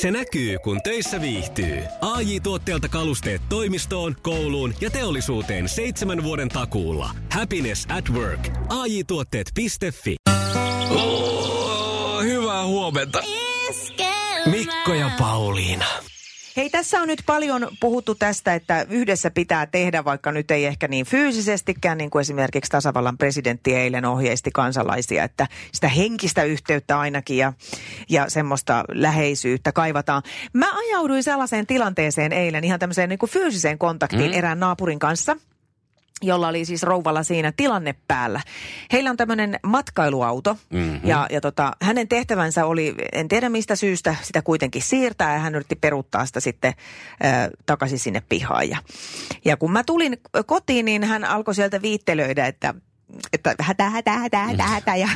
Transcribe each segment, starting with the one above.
Se näkyy, kun töissä viihtyy. ai tuotteelta kalusteet toimistoon, kouluun ja teollisuuteen seitsemän vuoden takuulla. Happiness at work. ai tuotteetfi Oh, hyvää huomenta. Mikko ja Pauliina. Hei, tässä on nyt paljon puhuttu tästä, että yhdessä pitää tehdä, vaikka nyt ei ehkä niin fyysisestikään, niin kuin esimerkiksi tasavallan presidentti eilen ohjeisti kansalaisia, että sitä henkistä yhteyttä ainakin ja, ja semmoista läheisyyttä kaivataan. Mä ajauduin sellaiseen tilanteeseen eilen ihan tämmöiseen niin kuin fyysiseen kontaktiin mm. erään naapurin kanssa – jolla oli siis rouvalla siinä tilanne päällä. Heillä on tämmöinen matkailuauto mm-hmm. ja, ja tota, hänen tehtävänsä oli, en tiedä mistä syystä, sitä kuitenkin siirtää ja hän yritti peruuttaa sitä sitten äh, takaisin sinne pihaan. Ja, ja kun mä tulin kotiin, niin hän alkoi sieltä viittelöidä, että että hätä, hätä, hätä, hätä, hätä. Ja,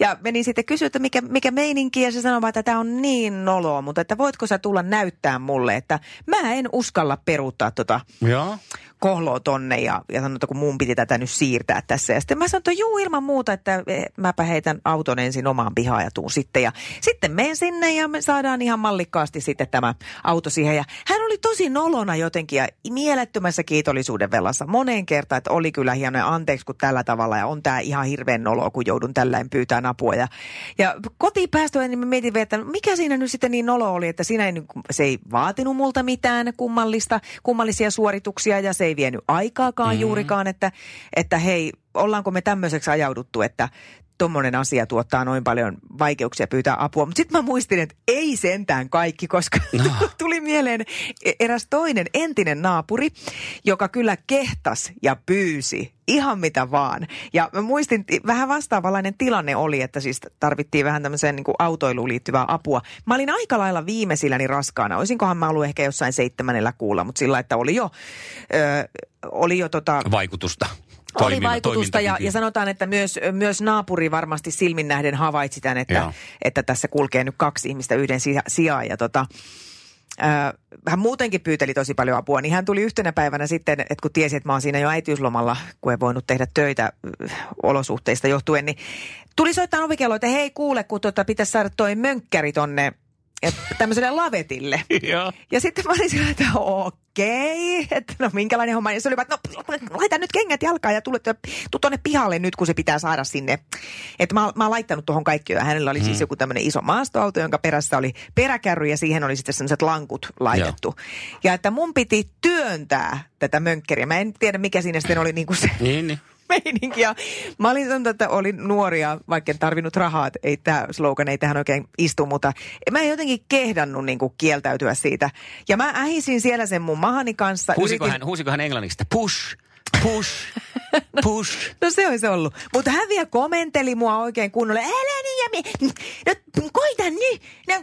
ja menin sitten kysyä, että mikä, mikä meininki, ja se sanoi että tämä on niin noloa, mutta että voitko sä tulla näyttää mulle, että mä en uskalla peruuttaa tota Joo kohloa tonne ja, ja sanoi, että kun mun piti tätä nyt siirtää tässä. Ja sitten mä sanoin, että juu ilman muuta, että eh, mäpä heitän auton ensin omaan pihaan ja tuun sitten. Ja sitten menen sinne ja me saadaan ihan mallikkaasti sitten tämä auto siihen. Ja hän oli tosi nolona jotenkin ja mielettömässä kiitollisuuden velassa moneen kertaan, että oli kyllä hieno ja anteeksi kun tällä tavalla ja on tämä ihan hirveän nolo, kun joudun tällainen pyytämään apua. Ja, ja kotiin päästöön niin mä mietin, että mikä siinä nyt sitten niin nolo oli, että siinä ei, se ei vaatinut multa mitään kummallista, kummallisia suorituksia ja se ei vienyt aikaakaan mm. juurikaan, että, että hei, ollaanko me tämmöiseksi ajauduttu, että tuommoinen asia tuottaa noin paljon vaikeuksia pyytää apua. Mutta sitten mä muistin, että ei sentään kaikki, koska no. tuli mieleen eräs toinen entinen naapuri, joka kyllä kehtas ja pyysi ihan mitä vaan. Ja mä muistin, vähän vastaavanlainen tilanne oli, että siis tarvittiin vähän tämmöiseen niin autoiluun liittyvää apua. Mä olin aika lailla viimeisilläni raskaana. Olisinkohan mä ollut ehkä jossain seitsemänellä kuulla, mutta sillä, että oli jo, ö, oli jo tota... Vaikutusta. Toiminta, oli vaikutusta ja, ja sanotaan, että myös, myös naapuri varmasti silmin nähden havaitsi tämän, että, että tässä kulkee nyt kaksi ihmistä yhden sijaan. Ja tota, äh, hän muutenkin pyyteli tosi paljon apua, niin hän tuli yhtenä päivänä sitten, että kun tiesi, että mä oon siinä jo äitiyslomalla, kun ei voinut tehdä töitä olosuhteista johtuen, niin tuli soittaa ovikello, että hei kuule, kun tota, pitäisi saada toi mönkkäri tonne tämmöiselle lavetille. ja. ja sitten mä olin sillä, että okei, että no minkälainen homma. Ja se oli että no laita nyt kengät jalkaan ja tule tuonne pihalle nyt, kun se pitää saada sinne. Että mä, mä oon laittanut tuohon kaikki ja hänellä oli siis hmm. siis joku tämmöinen iso maastoauto, jonka perässä oli peräkärry ja siihen oli sitten sellaiset lankut laitettu. Ja, ja että mun piti työntää tätä mönkkeriä. Mä en tiedä, mikä siinä sitten oli niin kuin se... Niin, niin meininki. Ja mä olin sanonut, että olin nuoria, vaikka en tarvinnut rahaa. Että ei tämä slogan ei tähän oikein istu, mutta mä en jotenkin kehdannut niin kuin kieltäytyä siitä. Ja mä ähisin siellä sen mun mahani kanssa. Huusiko, yritin... hän, huusiko hän englanniksi, että push, push, push. no, no se olisi ollut. Mutta hän vielä komenteli mua oikein kunnolla. Älä niin ja me, no koita nyt, no,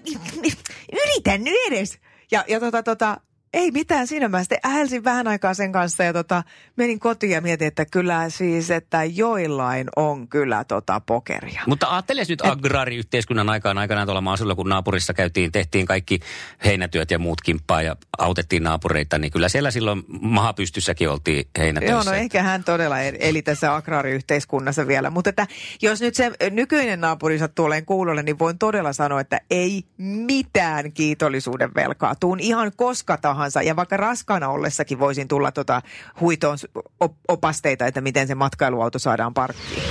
yritä nyt edes. Ja, ja tota, tota, ei mitään siinä. Mä sitten ähelsin vähän aikaa sen kanssa ja tota, menin kotiin ja mietin, että kyllä siis, että joillain on kyllä tota pokeria. Mutta ajattele nyt Et... agraariyhteiskunnan aikaan aikanaan tuolla maasulla, kun naapurissa käytiin, tehtiin kaikki heinätyöt ja muut kimppaa ja autettiin naapureita, niin kyllä siellä silloin mahapystyssäkin oltiin heinätöissä. Joo, no ehkä hän todella eli tässä agraariyhteiskunnassa vielä. Mutta että jos nyt se nykyinen naapuri sattuu kuulolle, niin voin todella sanoa, että ei mitään kiitollisuuden velkaa. Tuun ihan koska tahansa tahansa. Ja vaikka raskaana ollessakin voisin tulla tota huitoon op- opasteita, että miten se matkailuauto saadaan parkkiin.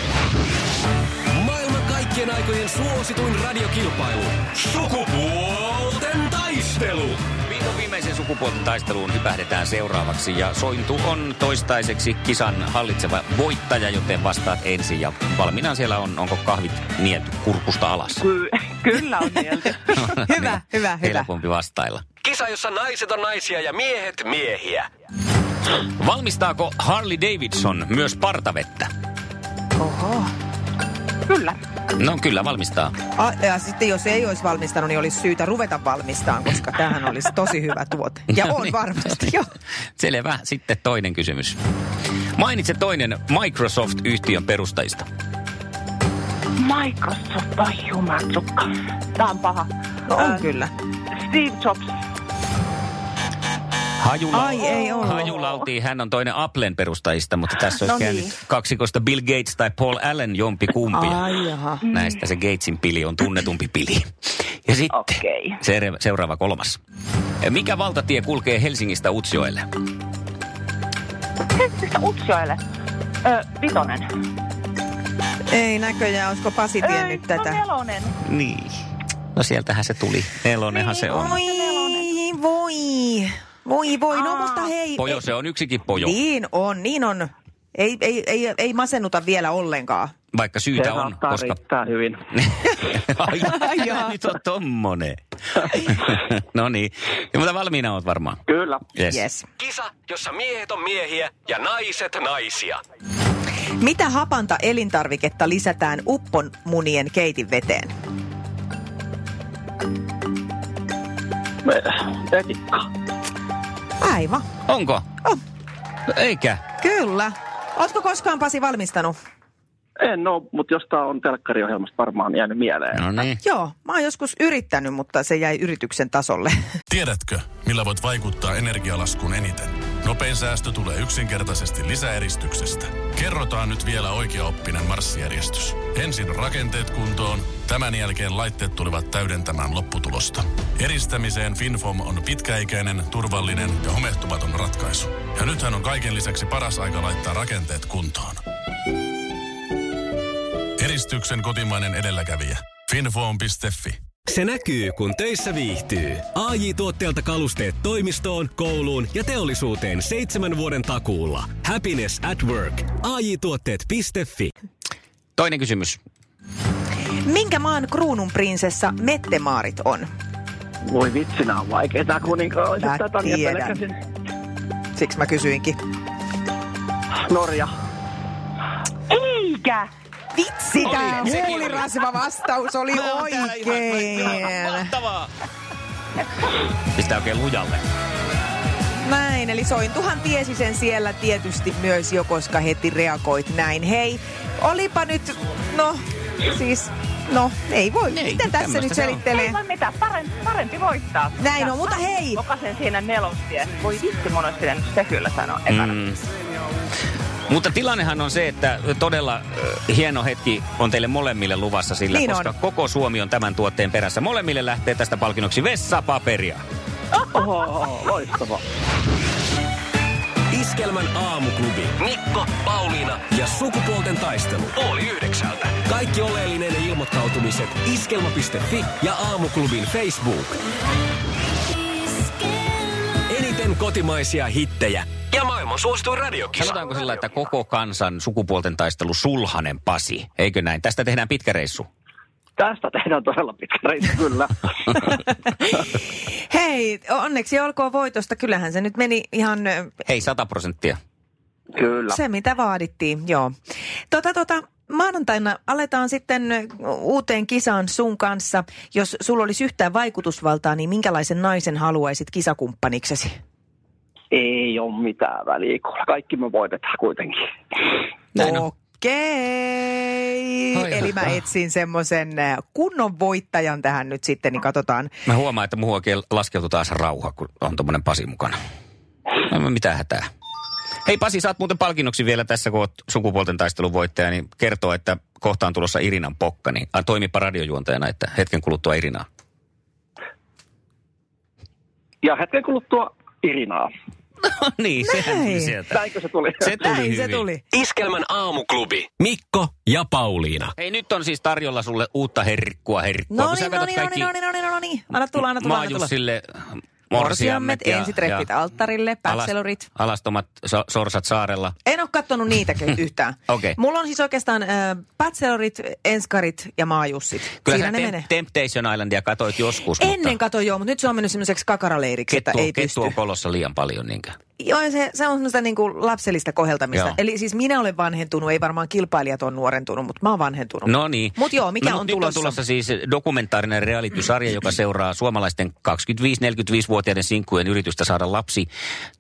Maailman kaikkien aikojen suosituin radiokilpailu. Sukupuolten taistelu. Viikon viimeisen sukupuolten taisteluun hypähdetään seuraavaksi. Ja Sointu on toistaiseksi kisan hallitseva voittaja, joten vastaat ensin. Ja valmiina siellä on, onko kahvit nielty kurkusta alas? Ky- kyllä on nielty. hyvä, hyvä, hyvä. Helpompi vastailla. Kisa, jossa naiset on naisia ja miehet miehiä. Valmistaako Harley Davidson myös partavettä? Oho. Kyllä. No kyllä valmistaa. A, ja sitten jos ei olisi valmistanut, niin olisi syytä ruveta valmistamaan, koska tämähän olisi tosi hyvä tuote. Ja no on niin. varmasti, jo. Selvä. Sitten toinen kysymys. Mainitse toinen Microsoft-yhtiön perustajista. Microsoft, ai jumatsukka. Tämä on paha. No on äh, kyllä. Steve Jobs. Hajula, Ai, ei ollut. Hajulautiin, hän on toinen Applen perustajista, mutta tässä olisi No käynyt niin. kaksikosta Bill Gates tai Paul Allen jompi kumpi. Ai jaha. Näistä se Gatesin pili on tunnetumpi pili. Ja sitten Okei. se, seuraava kolmas. Mikä valtatie kulkee Helsingistä Utsjoelle? Helsingistä Utsjoelle. Ö, vitonen. Ei näköjään, olisiko Pasi tiennyt Ei, tätä? No nelonen. Niin. No sieltähän se tuli. Nelonenhan se on. Oi, voi. Voi, voi. No mutta hei. Pojo, se on yksikin pojo. Niin on, niin on. Ei, ei, ei, ei masennuta vielä ollenkaan. Vaikka Se syytä on, saattaa koska... riittää hyvin. Ai, Jaa. nyt on tommonen. no niin. Ja, mutta valmiina oot varmaan. Kyllä. Yes. Yes. Kisa, jossa miehet on miehiä ja naiset naisia. Mitä hapanta elintarviketta lisätään uppon munien keitin veteen? Me- Etikka. Aivan. Onko? Oh, Eikä. kyllä. Ootko koskaan Pasi valmistanut? En ole, mutta jostain on telkkariohjelmasta varmaan jäänyt mieleen. No niin. Joo, mä oon joskus yrittänyt, mutta se jäi yrityksen tasolle. Tiedätkö, millä voit vaikuttaa energialaskuun eniten? Nopein säästö tulee yksinkertaisesti lisäeristyksestä. Kerrotaan nyt vielä oikeaoppinen marssijärjestys. Ensin rakenteet kuntoon, tämän jälkeen laitteet tulevat täydentämään lopputulosta. Eristämiseen FinFom on pitkäikäinen, turvallinen ja homehtumaton ratkaisu. Ja nythän on kaiken lisäksi paras aika laittaa rakenteet kuntoon. Eristyksen kotimainen edelläkävijä. Finfoam.fi Se näkyy, kun töissä viihtyy. ai tuotteelta kalusteet toimistoon, kouluun ja teollisuuteen seitsemän vuoden takuulla. Happiness at work. ai tuotteetfi Toinen kysymys. Minkä maan kruununprinsessa Mettemaarit on? Voi vitsi, nämä on vaikeita kuninkaallisia. Mä niin tiedän. pelkäsin. Siksi mä kysyinkin. Norja. Eikä. Vitsi, Oli, oli. huulirasva vastaus oli oikein. Mahtavaa. Pistää oikein lujalle. Näin, eli Sointuhan tiesi sen siellä tietysti myös jo, koska heti reagoit näin. Hei, olipa nyt, no siis, no ei voi. Ei, Miten tässä nyt selittelee? Ei voi mitään. Parempi, parempi voittaa. Näin Ja on, mutta hei. Jokaisen siinä nelostie. Voi vitsi, mun olisi pitänyt se kyllä sanoa ekana. Mm. Mutta tilannehan on se, että todella äh, hieno hetki on teille molemmille luvassa sillä, Niin koska on. koko Suomi on tämän tuotteen perässä. Molemmille lähtee tästä palkinnoksi vessapaperia. Oho, loistava. Iskelmän aamuklubi. Mikko, Pauliina ja sukupuolten taistelu. Oli yhdeksältä. Kaikki oleellinen ilmoittautumiset iskelma.fi ja aamuklubin Facebook. Eniten kotimaisia hittejä ja maailman suosituin radiokisa. Sanotaanko sillä, että koko kansan sukupuolten taistelu Sulhanen Pasi? Eikö näin? Tästä tehdään pitkä reissu. Tästä tehdään todella pitkä reissu, kyllä. Hei, onneksi olkoon voitosta. Kyllähän se nyt meni ihan Hei, 100 prosenttia. kyllä. se, mitä vaadittiin, joo. Tota, tota, maanantaina aletaan sitten uuteen kisaan sun kanssa. Jos sulla olisi yhtään vaikutusvaltaa, niin minkälaisen naisen haluaisit kisakumppaniksesi? Ei ole mitään väliä. Kaikki me voitetaan kuitenkin. Näin on. Okei. Ai Eli mä etsin semmoisen kunnon voittajan tähän nyt sitten, niin katsotaan. Mä huomaan, että muuhun oikein laskeutuu taas rauha, kun on tommonen Pasi mukana. No mä mitään hätää. Hei Pasi, saat muuten palkinnoksi vielä tässä, kun oot sukupuolten taistelun voittaja, niin kertoo, että kohta on tulossa Irinan pokka, niin a, toimipa radiojuontajana, että hetken kuluttua Irinaa. Ja hetken kuluttua Irinaa. niin, sehän tuli Näin. sieltä. Näinkö se tuli? Se tuli Näin se tuli. Iskelmän aamuklubi. Mikko ja Pauliina. Hei, nyt on siis tarjolla sulle uutta herkkua herkkua. No niin, no niin, no niin, no niin, no niin, no niin. Anna tulla, anna tulla, anna tulla. Maajussille Morsiammet, ja- ensitreffit ja alttarille, bachelorit. alas- Alastomat so- sorsat saarella. En ole kattonut niitäkin yhtään. Okei. Mulla on siis oikeastaan äh, bachelorit, enskarit ja maajussit. Kyllä Siinä ne Tem- menee. Temptation Islandia katoit joskus, Ennen mutta katoin joo, mutta nyt se on mennyt semmoiseksi kakaraleiriksi, että kettu, ei kettu pysty. on kolossa liian paljon. Niinkö? Joo, se, se on semmoista niinku lapsellista koheltamista. Joo. Eli siis minä olen vanhentunut, ei varmaan kilpailijat on nuorentunut, mutta mä oon vanhentunut. No niin. Mut joo, mikä no, on nyt tulossa? on tulossa siis dokumentaarinen reality-sarja, joka seuraa suomalaisten 25-45-vuotiaiden sinkkujen yritystä saada lapsi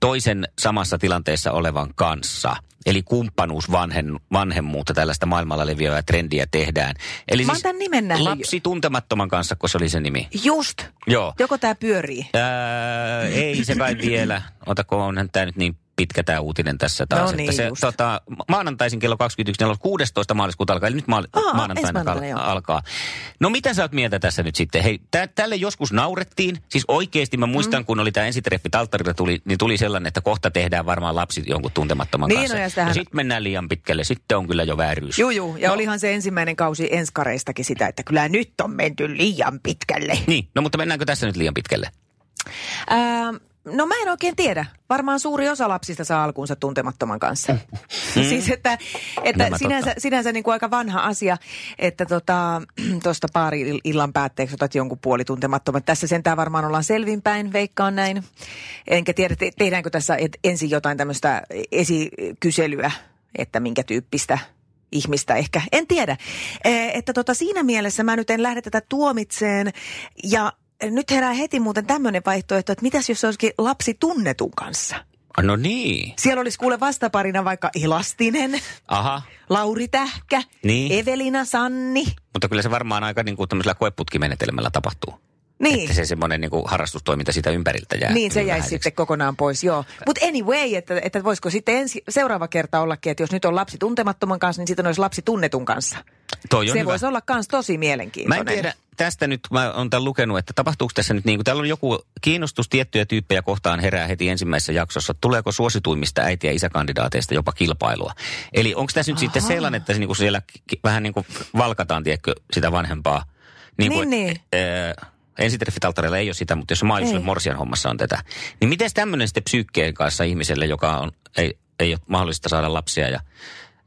toisen samassa tilanteessa olevan kanssa. Eli kumppanuus vanhen, vanhemmuutta, tällaista maailmalla leviävää trendiä tehdään. Eli Mä oon tän nimen nähnyt. lapsi tuntemattoman kanssa, kun se oli se nimi. Just. Joo. Joko tämä pyörii? Ää, ei se kai vielä. Otako onhan tämä nyt niin pitkä tämä uutinen tässä taas. No niin, että se, just. tota, maanantaisin kello 21, 16. maaliskuuta alkaa, eli nyt maali, Aa, maanantaina joo. alkaa. No mitä sä oot mieltä tässä nyt sitten? Hei, tä, tälle joskus naurettiin. Siis oikeasti mä muistan, mm. kun oli tämä ensitreffi Talttarilla, tuli, niin tuli sellainen, että kohta tehdään varmaan lapsi jonkun tuntemattoman Niin, kanssa. no ja sitähän- sitten mennään liian pitkälle. Sitten on kyllä jo vääryys. Juu, juu. Ja no. olihan se ensimmäinen kausi enskareistakin sitä, että kyllä nyt on menty liian pitkälle. Niin, no mutta mennäänkö tässä nyt liian pitkälle? Ää, no mä en oikein tiedä. Varmaan suuri osa lapsista saa alkuunsa tuntemattoman kanssa. siis että, että Nämä sinänsä, totta. sinänsä niin kuin aika vanha asia, että tuosta tota, pari illan päätteeksi otat jonkun puoli tuntemattoman. Tässä sentään varmaan ollaan selvinpäin, veikkaan näin. Enkä tiedä, te, tehdäänkö tässä et, ensin jotain tämmöistä esikyselyä, että minkä tyyppistä ihmistä ehkä. En tiedä. Eh, Että tota, siinä mielessä mä nyt en lähde tätä tuomitseen. Ja nyt herää heti muuten tämmöinen vaihtoehto, että mitäs jos se olisikin lapsi tunnetun kanssa? No niin. Siellä olisi kuule vastaparina vaikka Elastinen, Aha. Lauri Tähkä, Niin. Evelina Sanni. Mutta kyllä se varmaan aika niin kuin tämmöisellä koeputkimenetelmällä tapahtuu. Niin. Että se semmoinen niin harrastustoiminta sitä ympäriltä jää. Niin, se jäisi sitten kokonaan pois, joo. Mutta anyway, että, että voisiko sitten ensi, seuraava kerta ollakin, että jos nyt on lapsi tuntemattoman kanssa, niin sitten olisi lapsi tunnetun kanssa. Toi on Se hyvä. voisi olla myös tosi Mä en mielenkiintoinen. tiedä tästä nyt, mä oon tämän lukenut, että tapahtuuko tässä nyt niin kuin, täällä on joku kiinnostus tiettyjä tyyppejä kohtaan herää heti ensimmäisessä jaksossa. Tuleeko suosituimmista äiti- ja isäkandidaateista jopa kilpailua? Eli onko tässä nyt sitten sellainen, että se niin kuin siellä vähän niin kuin valkataan, tiedätkö, sitä vanhempaa? Niin, kuin, niin. Äh, ensitreffit-alttareilla ei ole sitä, mutta jos maailman Ei. morsian hommassa on tätä. Niin miten tämmöinen sitten psyykkeen kanssa ihmiselle, joka on, ei, ei ole mahdollista saada lapsia ja...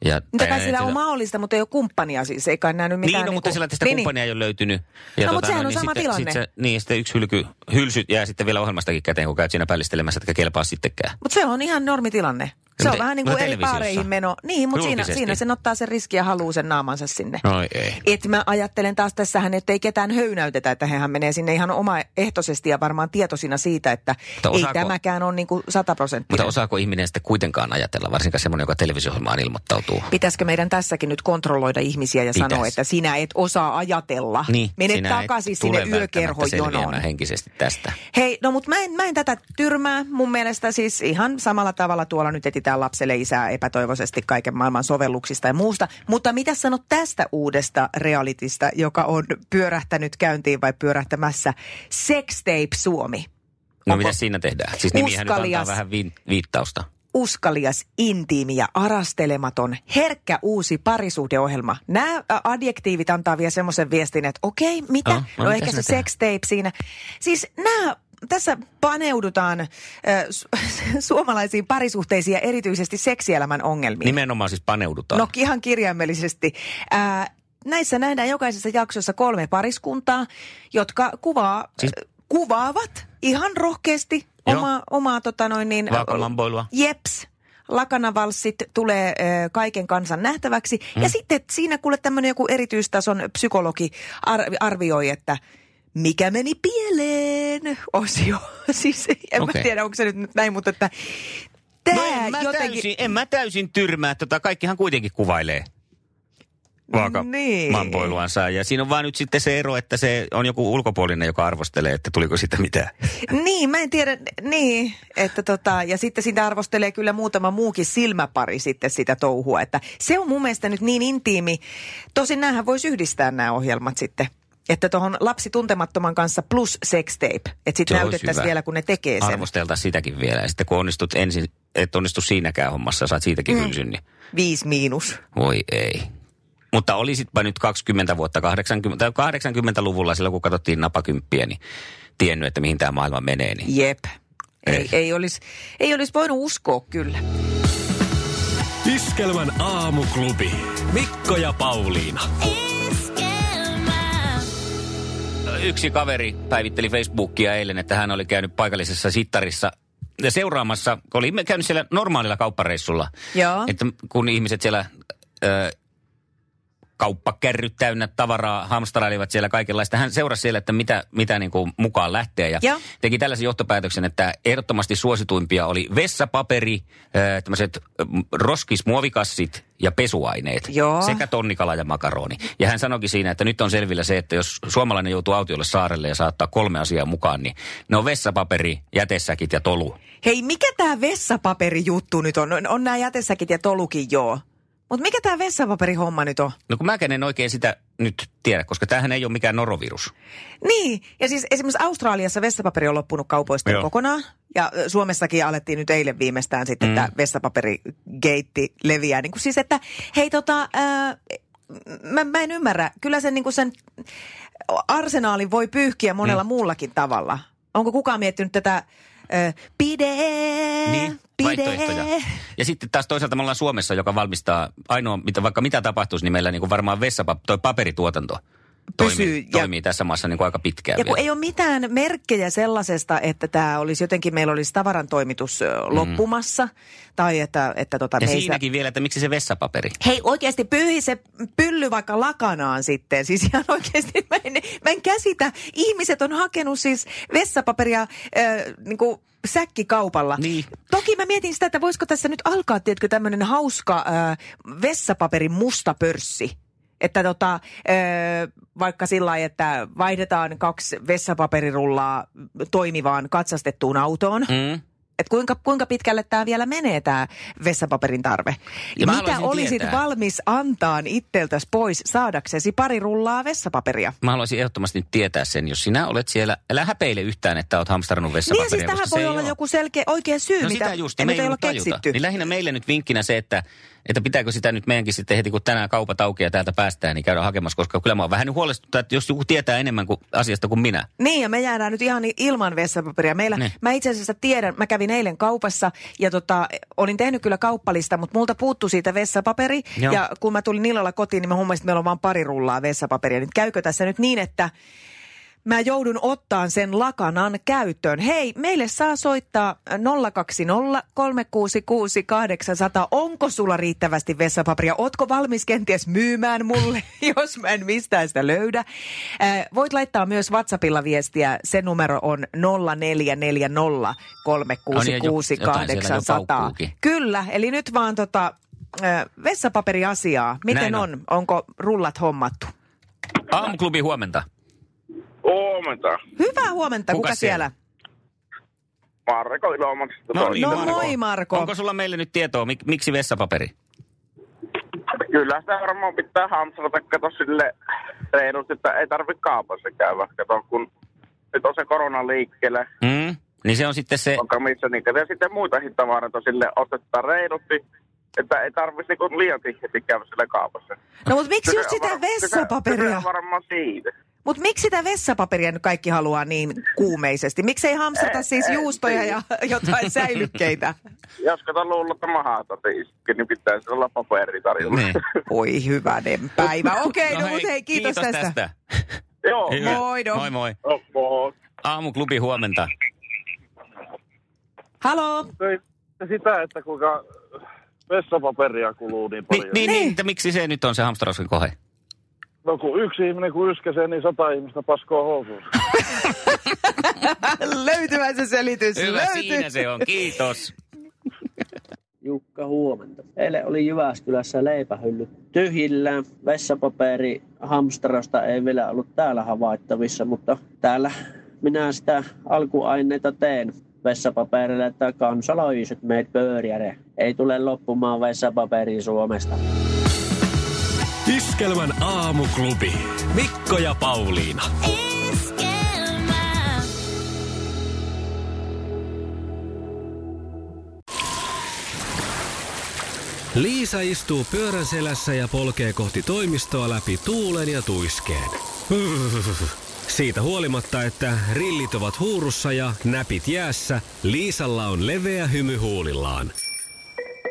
ja Mutta kai sillä on mahdollista, mutta ei ole kumppania siis. Ei kai näy mitään. niin, no, mutta niinku- sillä tästä niin, kumppania ei ole löytynyt. Ja No, mutta sehän on niin sama sitten, tilanne. Sit se, niin, sitten yksi hylky, hylsy jää sitten vielä ohjelmastakin käteen, kun käyt siinä pällistelemässä, etkä kelpaa sittenkään. Mutta se on ihan normitilanne. Se on vähän niin mutta kuin eri paareihin meno. Niin, mutta siinä, siinä sen ottaa sen riski ja haluaa sen naamansa sinne. Oi ei. Et mä ajattelen taas tässähän, että ei ketään höynäytetä, että hehän menee sinne ihan omaehtoisesti ja varmaan tietoisina siitä, että Mutta ei osaako- tämäkään ole niin kuin sataprosenttinen. Mutta osaako ihminen sitten kuitenkaan ajatella, varsinkaan semmoinen, joka televisio ilmoittautuu? Pitäisikö meidän tässäkin nyt kontrolloida ihmisiä ja Pitäis. sanoa, että sinä et osaa ajatella. Niin, Mene takaisin sinne yökerhojonoon. henkisesti tästä. Hei, no mutta mä en, mä en tätä tyrmää. Mun mielestä siis ihan samalla tavalla tuolla nyt etitään lapselle isää epätoivoisesti kaiken maailman sovelluksista ja muusta. Mutta mitä sanot tästä uudesta realitista, joka on pyörähtänyt käyntiin vai pyörähtämässä? Sextape Suomi. No Onko- mitä siinä tehdään? Siis nimihän nyt Uskalias. antaa vähän vi- viittausta. Uskalias, intiimi ja arastelematon, herkkä uusi parisuhdeohjelma. Nämä adjektiivit antaa vielä semmoisen viestin, että okei, mitä? Oh, No, ehkä se tehdään? sextape siinä. Siis nämä tässä paneudutaan äh, su- suomalaisiin parisuhteisiin ja erityisesti seksielämän ongelmiin. Nimenomaan siis paneudutaan. No ihan kirjaimellisesti. Ää, näissä nähdään jokaisessa jaksossa kolme pariskuntaa, jotka kuvaa, Siis- siis... kuvaavat ihan rohkeasti Joo. omaa, tota noin niin... Vaakalampoilua. Jeps. Lakanavalssit tulee ö, kaiken kansan nähtäväksi. Mm. Ja sitten siinä kuule tämmöinen joku erityistason psykologi ar- arvioi, että mikä meni pieleen osio. siis en Okei. mä tiedä, onko se nyt näin, mutta että tämä No en mä, jotenkin... täysin, en mä täysin tyrmää, tota, kaikkihan kuitenkin kuvailee vaaka Niin. Ja siinä on vaan nyt sitten se ero, että se on joku ulkopuolinen, joka arvostelee, että tuliko sitä mitään. Niin, mä en tiedä, niin, että tota, ja sitten sitä arvostelee kyllä muutama muukin silmäpari sitten sitä touhua, että se on mun mielestä nyt niin intiimi. Tosin näähän voisi yhdistää nämä ohjelmat sitten. Että tuohon lapsi tuntemattoman kanssa plus sextape. Että sitten näytettäisiin vielä, kun ne tekee sen. Arvosteltaisiin sitäkin vielä. Ja sitten kun onnistut ensin, et onnistu siinäkään hommassa, saat siitäkin mm. hylsyn, niin Viisi miinus. voi ei. Mutta olisitpa nyt 20 vuotta, 80, tai 80-luvulla silloin, kun katsottiin napakymppiä, niin tiennyt, että mihin tämä maailma menee. Niin. Jep. Ei, Ei. ei, olisi, ei olisi voinut uskoa kyllä. Iskelmän aamuklubi. Mikko ja Pauliina. Yksi kaveri päivitteli Facebookia eilen, että hän oli käynyt paikallisessa sittarissa ja seuraamassa, kun oli käynyt siellä normaalilla kauppareissulla. Joo. Että kun ihmiset siellä ö, kauppakärryt täynnä tavaraa, hamstrailivat siellä kaikenlaista. Hän seurasi siellä, että mitä, mitä niin kuin mukaan lähtee ja Joo. teki tällaisen johtopäätöksen, että ehdottomasti suosituimpia oli vessapaperi, tämmöiset roskismuovikassit ja pesuaineet Joo. sekä tonnikala ja makaroni. Ja hän sanoikin siinä, että nyt on selvillä se, että jos suomalainen joutuu autiolle saarelle ja saattaa kolme asiaa mukaan, niin ne on vessapaperi, jätesäkit ja tolu. Hei, mikä tämä vessapaperijuttu nyt on? On, on nämä jätesäkit ja tolukin joo. Mutta mikä tämä vessapaperihomma nyt on? No kun mäkään en oikein sitä nyt tiedä, koska tämähän ei ole mikään norovirus. Niin, ja siis esimerkiksi Australiassa vessapaperi on loppunut kaupoista Joo. kokonaan. Ja Suomessakin alettiin nyt eilen viimeistään sitten, mm. tämä vessapaperigeitti leviää. Niin kuin siis, että hei tota, ää, mä, mä en ymmärrä. Kyllä sen, niin kuin sen arsenaalin voi pyyhkiä monella mm. muullakin tavalla. Onko kukaan miettinyt tätä pide, Niin, pide. vaihtoehtoja. Ja sitten taas toisaalta me ollaan Suomessa, joka valmistaa ainoa, mitä, vaikka mitä tapahtuisi, niin meillä niin kuin varmaan vessapap, toi paperituotanto Pysyy, toimii, ja- toimii tässä maassa niin kuin aika pitkään Ja kun vielä. ei ole mitään merkkejä sellaisesta, että tämä olisi jotenkin, meillä olisi tavaran toimitus ö, loppumassa. Tai että, että tota, Mm. ja me ei siinäkin vielä, että miksi se vessapaperi? Hei oikeasti pyyhi se pylly vaikka lakanaan sitten. Siis ihan oikeasti mä en, mä en käsitä. Ihmiset on hakenut siis vessapaperia äh, niin kuin säkkikaupalla. Niin. Toki mä mietin sitä, että voisiko tässä nyt alkaa, tiedätkö, tämmöinen hauska äh, vessapaperin musta pörssi. Että tota, vaikka sillä lailla, että vaihdetaan kaksi vessapaperirullaa toimivaan katsastettuun autoon. Mm. Että kuinka, kuinka pitkälle tämä vielä menee, tämä vessapaperin tarve. Ja mä Mitä olisit tietää. valmis antaa itseltäsi pois saadaksesi pari rullaa vessapaperia? Mä haluaisin ehdottomasti nyt tietää sen, jos sinä olet siellä, älä häpeile yhtään, että olet hamstrannut Niin vessapaperia. ja siis tähän voi olla ole. joku selkeä, oikea syy, No mitä sitä just, me ei tajuta. keksitty. Niin lähinnä meille nyt vinkkinä se, että, että pitääkö sitä nyt meidänkin sitten heti, kun tänään kaupat aukeaa ja täältä päästään, niin käydä hakemassa, koska kyllä mä oon vähän nyt huolestuttaa, että jos joku tietää enemmän kuin asiasta kuin minä. Niin, ja me jäädään nyt ihan ilman vessapaperia. Meillä, Niin. mä itse asiassa tiedän, mä kävin eilen kaupassa ja tota, olin tehnyt kyllä kauppalista, mutta multa puuttu siitä vessapaperi. Joo. Ja kun mä tulin illalla kotiin, niin mä huomasin, että meillä on vain pari rullaa vessapaperia. Nyt käykö tässä nyt niin, että mä joudun ottaan sen lakanan käyttöön. Hei, meille saa soittaa 020 366 800. Onko sulla riittävästi vessapaperia? Ootko valmis kenties myymään mulle, jos mä en mistään sitä löydä? Äh, voit laittaa myös WhatsAppilla viestiä. Se numero on 0440 366 jotain siellä jo 800. paukkuukin. Kyllä, eli nyt vaan tota, äh, vessapaperiasiaa. Miten Näin on? on. Onko rullat hommattu? Aamuklubi huomenta. Huomenta. Hyvää huomenta. Kuka, Kuka siellä? Marko Ilomaksesta No niin, No Marko. moi Marko. Onko sulla meille nyt tietoa, mik, miksi vessapaperi? Kyllä sitä varmaan pitää hamstrata, kato sille reilusti, että ei tarvitse kaupassa käydä. Kato, kun nyt on se korona liikkeelle, Mm? Niin se on sitten se, onko missä niin ja sitten muitakin tavaroita sille ostetaan reilusti, että ei tarvitse niin liian tihti käydä sille kaupassa. No mutta miksi just Kyse sitä var- kyse- kyse vessapaperia? on varmaan siitä. Mutta miksi sitä vessapaperia nyt kaikki haluaa niin kuumeisesti? Miksi ei hamstrata Ei, siis ei, juustoja ei. ja jotain säilykkeitä? Jos kato luulla, että mahata niin pitäisi olla paperi tarjolla. Niin. Oi hyvänen päivä. Okei, no, hei, mutta hei, kiitos, tästä. tästä. Joo, Hyvä. Moi, no. Moi moi. Oh, oh. Aamuklubi huomenta. Halo. sitä, että kuinka vessapaperia kuluu niin Ni, paljon. niin, niin, Niin. että miksi se nyt on se hamstrauksen kohe? No kun yksi ihminen kun yskäsee, niin sata ihmistä paskoo housuun. Löytyvä se selitys. Hyvä, Löytyy. siinä se on. Kiitos. Jukka, huomenta. Eilen oli Jyväskylässä leipähyllyt tyhjillään. Vessapaperi hamstrausta ei vielä ollut täällä havaittavissa, mutta täällä minä sitä alkuaineita teen vessapaperille, että kansalaiset meitä pööriäre. Ei tule loppumaan vessapaperi Suomesta. Iskelmän aamuklubi. Mikko ja Pauliina. Liisa istuu pyörän selässä ja polkee kohti toimistoa läpi tuulen ja tuiskeen. Siitä huolimatta, että rillit ovat huurussa ja näpit jäässä, Liisalla on leveä hymy huulillaan.